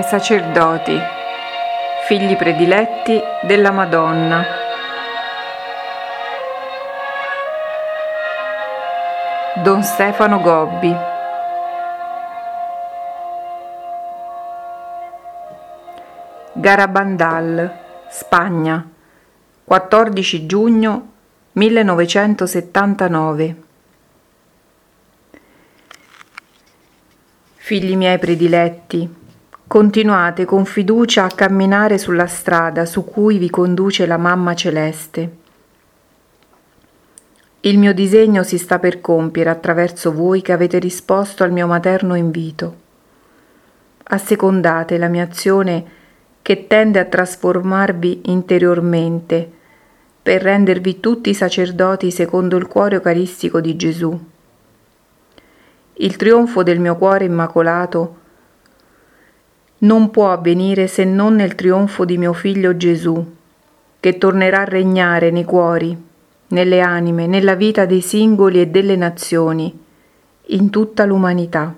ai sacerdoti, figli prediletti della Madonna. Don Stefano Gobbi. Garabandal, Spagna, 14 giugno 1979. Figli miei prediletti, continuate con fiducia a camminare sulla strada su cui vi conduce la Mamma Celeste. Il mio disegno si sta per compiere attraverso voi che avete risposto al mio materno invito. Assecondate la mia azione che tende a trasformarvi interiormente per rendervi tutti sacerdoti secondo il cuore eucaristico di Gesù il trionfo del mio cuore immacolato non può avvenire se non nel trionfo di mio figlio Gesù, che tornerà a regnare nei cuori, nelle anime, nella vita dei singoli e delle nazioni, in tutta l'umanità.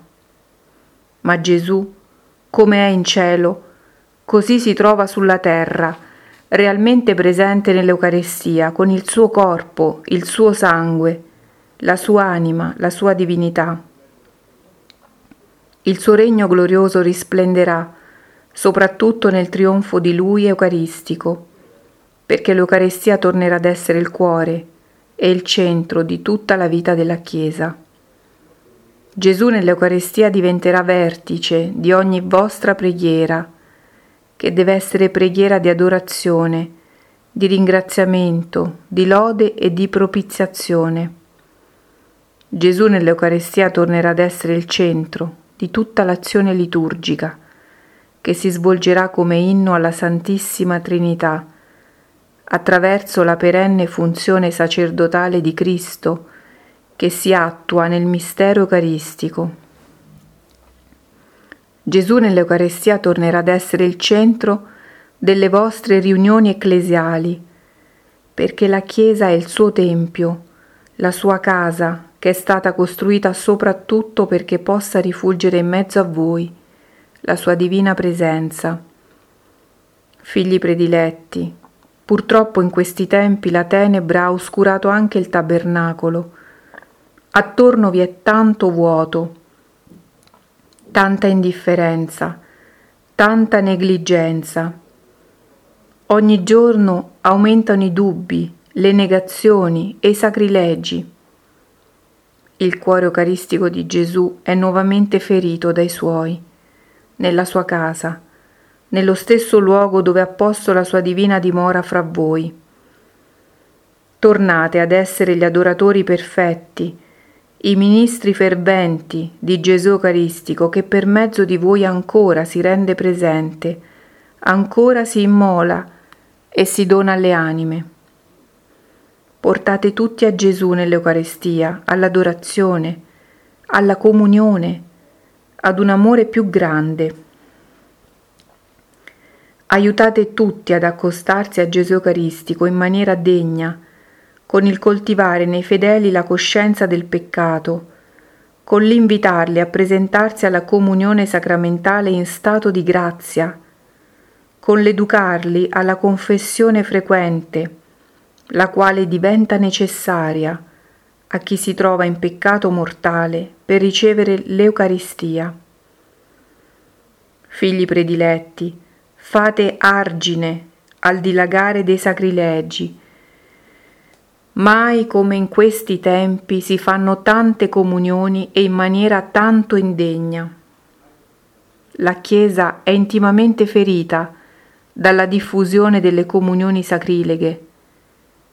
Ma Gesù, come è in cielo, così si trova sulla terra, realmente presente nell'Eucarestia, con il suo corpo, il suo sangue, la sua anima, la sua divinità il suo regno glorioso risplenderà soprattutto nel trionfo di Lui eucaristico, perché l'Eucaristia tornerà ad essere il cuore e il centro di tutta la vita della Chiesa. Gesù nell'Eucaristia diventerà vertice di ogni vostra preghiera, che deve essere preghiera di adorazione, di ringraziamento, di lode e di propiziazione. Gesù nell'Eucaristia tornerà ad essere il centro, di tutta l'azione liturgica, che si svolgerà come inno alla Santissima Trinità, attraverso la perenne funzione sacerdotale di Cristo, che si attua nel mistero eucaristico. Gesù nell'Eucarestia tornerà ad essere il centro delle vostre riunioni ecclesiali, perché la Chiesa è il suo tempio, la sua casa, che è stata costruita soprattutto perché possa rifulgere in mezzo a voi la sua divina presenza. Figli prediletti, purtroppo in questi tempi la tenebra ha oscurato anche il tabernacolo. Attorno vi è tanto vuoto, tanta indifferenza, tanta negligenza. Ogni giorno aumentano i dubbi, le negazioni e i sacrilegi. Il cuore eucaristico di Gesù è nuovamente ferito dai suoi, nella sua casa, nello stesso luogo dove ha posto la sua divina dimora fra voi. Tornate ad essere gli adoratori perfetti, i ministri ferventi di Gesù Eucaristico che per mezzo di voi ancora si rende presente, ancora si immola e si dona alle anime. Portate tutti a Gesù nell'Eucarestia, all'adorazione, alla comunione, ad un amore più grande. Aiutate tutti ad accostarsi a Gesù Eucaristico in maniera degna, con il coltivare nei fedeli la coscienza del peccato, con l'invitarli a presentarsi alla comunione sacramentale in stato di grazia, con l'educarli alla confessione frequente, la quale diventa necessaria a chi si trova in peccato mortale per ricevere l'Eucaristia. Figli prediletti, fate argine al dilagare dei sacrilegi. Mai come in questi tempi si fanno tante comunioni e in maniera tanto indegna. La Chiesa è intimamente ferita dalla diffusione delle comunioni sacrileghe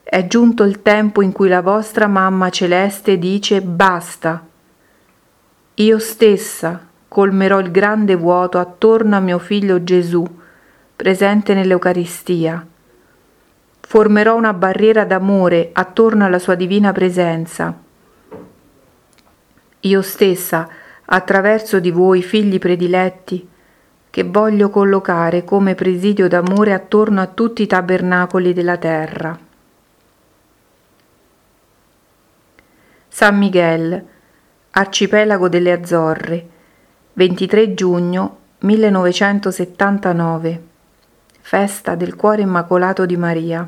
è giunto il tempo in cui la vostra mamma celeste dice basta. Io stessa colmerò il grande vuoto attorno a mio figlio Gesù, presente nell'Eucaristia. Formerò una barriera d'amore attorno alla sua divina presenza. Io stessa, attraverso di voi, figli prediletti, che voglio collocare come presidio d'amore attorno a tutti i tabernacoli della terra. San Miguel, arcipelago delle Azzorre, 23 giugno 1979 Festa del Cuore Immacolato di Maria.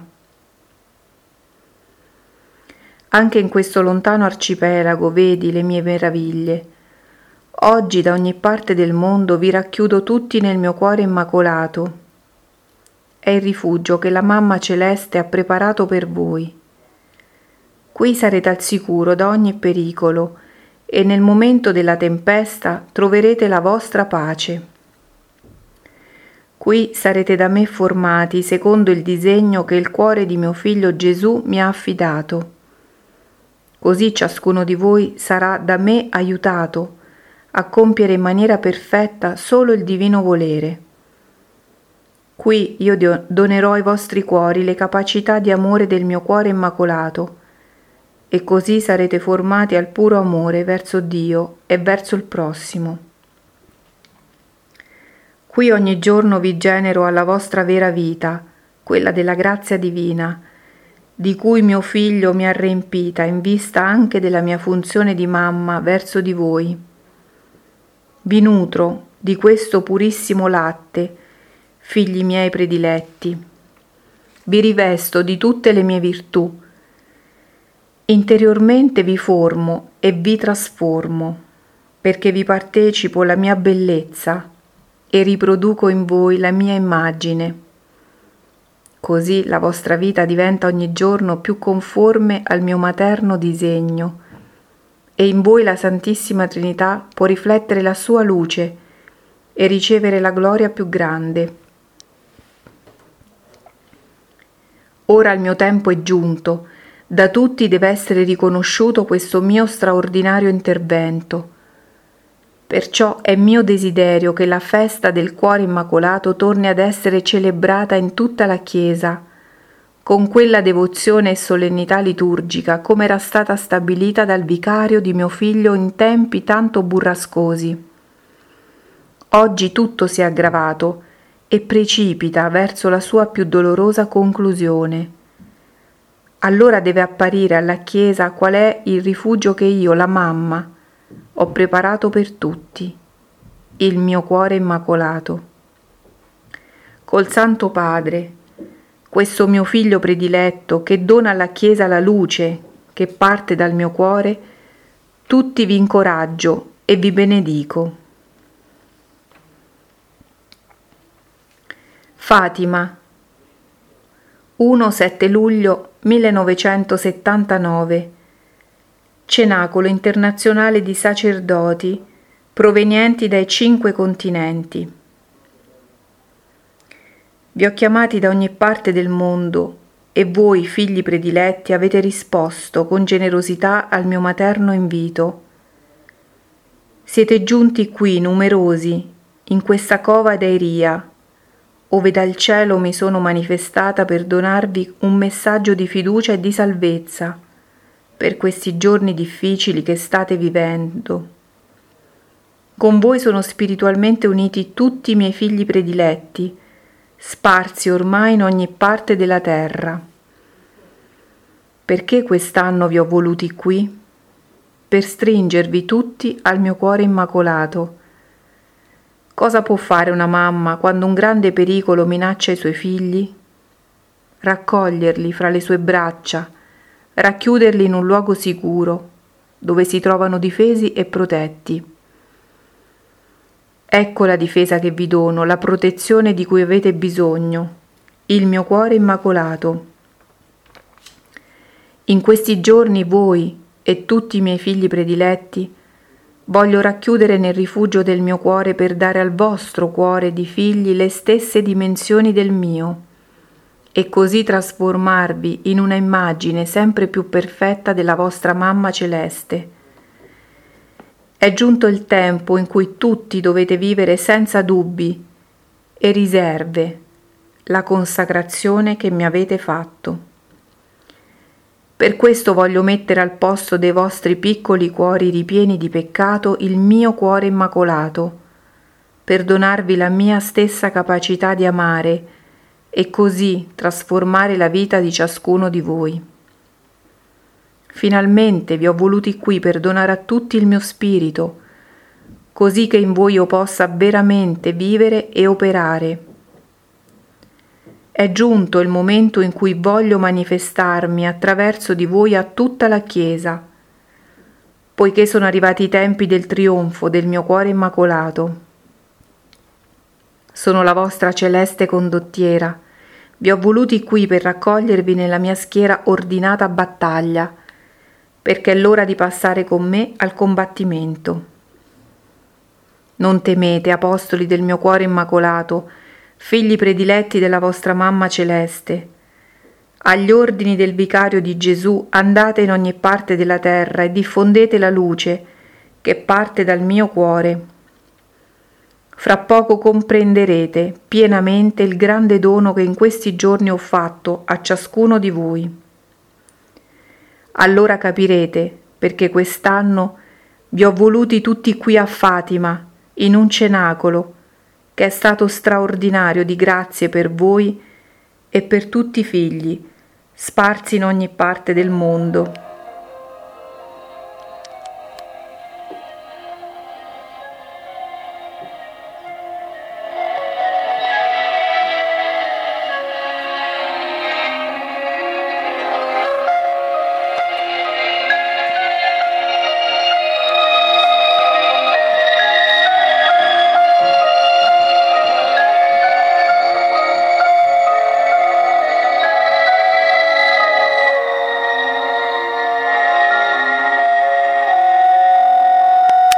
Anche in questo lontano arcipelago vedi le mie meraviglie. Oggi da ogni parte del mondo vi racchiudo tutti nel mio cuore immacolato. È il rifugio che la Mamma Celeste ha preparato per voi. Qui sarete al sicuro da ogni pericolo e nel momento della tempesta troverete la vostra pace. Qui sarete da me formati secondo il disegno che il cuore di mio figlio Gesù mi ha affidato. Così ciascuno di voi sarà da me aiutato a compiere in maniera perfetta solo il divino volere. Qui io donerò ai vostri cuori le capacità di amore del mio cuore immacolato, e così sarete formati al puro amore verso Dio e verso il prossimo. Qui ogni giorno vi genero alla vostra vera vita, quella della grazia divina, di cui mio figlio mi ha riempita in vista anche della mia funzione di mamma verso di voi. Vi nutro di questo purissimo latte, figli miei prediletti. Vi rivesto di tutte le mie virtù. Interiormente vi formo e vi trasformo, perché vi partecipo la mia bellezza e riproduco in voi la mia immagine. Così la vostra vita diventa ogni giorno più conforme al mio materno disegno e in voi la Santissima Trinità può riflettere la sua luce e ricevere la gloria più grande. Ora il mio tempo è giunto, da tutti deve essere riconosciuto questo mio straordinario intervento Perciò è mio desiderio che la festa del cuore immacolato torni ad essere celebrata in tutta la Chiesa, con quella devozione e solennità liturgica come era stata stabilita dal vicario di mio figlio in tempi tanto burrascosi. Oggi tutto si è aggravato e precipita verso la sua più dolorosa conclusione. Allora deve apparire alla Chiesa qual è il rifugio che io, la mamma, ho preparato per tutti il mio cuore immacolato. Col Santo Padre, questo mio figlio prediletto che dona alla Chiesa la luce che parte dal mio cuore, tutti vi incoraggio e vi benedico. Fatima 1-7 luglio 1979 Cenacolo internazionale di sacerdoti provenienti dai cinque continenti. Vi ho chiamati da ogni parte del mondo e voi, figli prediletti, avete risposto con generosità al mio materno invito. Siete giunti qui numerosi, in questa cova d'Airia, ove dal cielo mi sono manifestata per donarvi un messaggio di fiducia e di salvezza per questi giorni difficili che state vivendo. Con voi sono spiritualmente uniti tutti i miei figli prediletti, sparsi ormai in ogni parte della terra. Perché quest'anno vi ho voluti qui? Per stringervi tutti al mio cuore immacolato. Cosa può fare una mamma quando un grande pericolo minaccia i suoi figli? Raccoglierli fra le sue braccia, racchiuderli in un luogo sicuro, dove si trovano difesi e protetti. Ecco la difesa che vi dono, la protezione di cui avete bisogno, il mio cuore immacolato. In questi giorni voi e tutti i miei figli prediletti voglio racchiudere nel rifugio del mio cuore per dare al vostro cuore di figli le stesse dimensioni del mio e così trasformarvi in una immagine sempre più perfetta della vostra mamma celeste. È giunto il tempo in cui tutti dovete vivere senza dubbi e riserve la consacrazione che mi avete fatto. Per questo voglio mettere al posto dei vostri piccoli cuori ripieni di peccato il mio cuore immacolato, per donarvi la mia stessa capacità di amare, e così trasformare la vita di ciascuno di voi. Finalmente vi ho voluti qui per donare a tutti il mio spirito, così che in voi io possa veramente vivere e operare. È giunto il momento in cui voglio manifestarmi attraverso di voi a tutta la Chiesa, poiché sono arrivati i tempi del trionfo del mio cuore immacolato. Sono la vostra celeste condottiera, vi ho voluti qui per raccogliervi nella mia schiera ordinata battaglia, perché è l'ora di passare con me al combattimento. Non temete, apostoli del mio cuore immacolato, figli prediletti della vostra mamma celeste. Agli ordini del vicario di Gesù andate in ogni parte della terra e diffondete la luce che parte dal mio cuore. Fra poco comprenderete pienamente il grande dono che in questi giorni ho fatto a ciascuno di voi. Allora capirete perché quest'anno vi ho voluti tutti qui a Fatima, in un cenacolo, che è stato straordinario di grazie per voi e per tutti i figli, sparsi in ogni parte del mondo.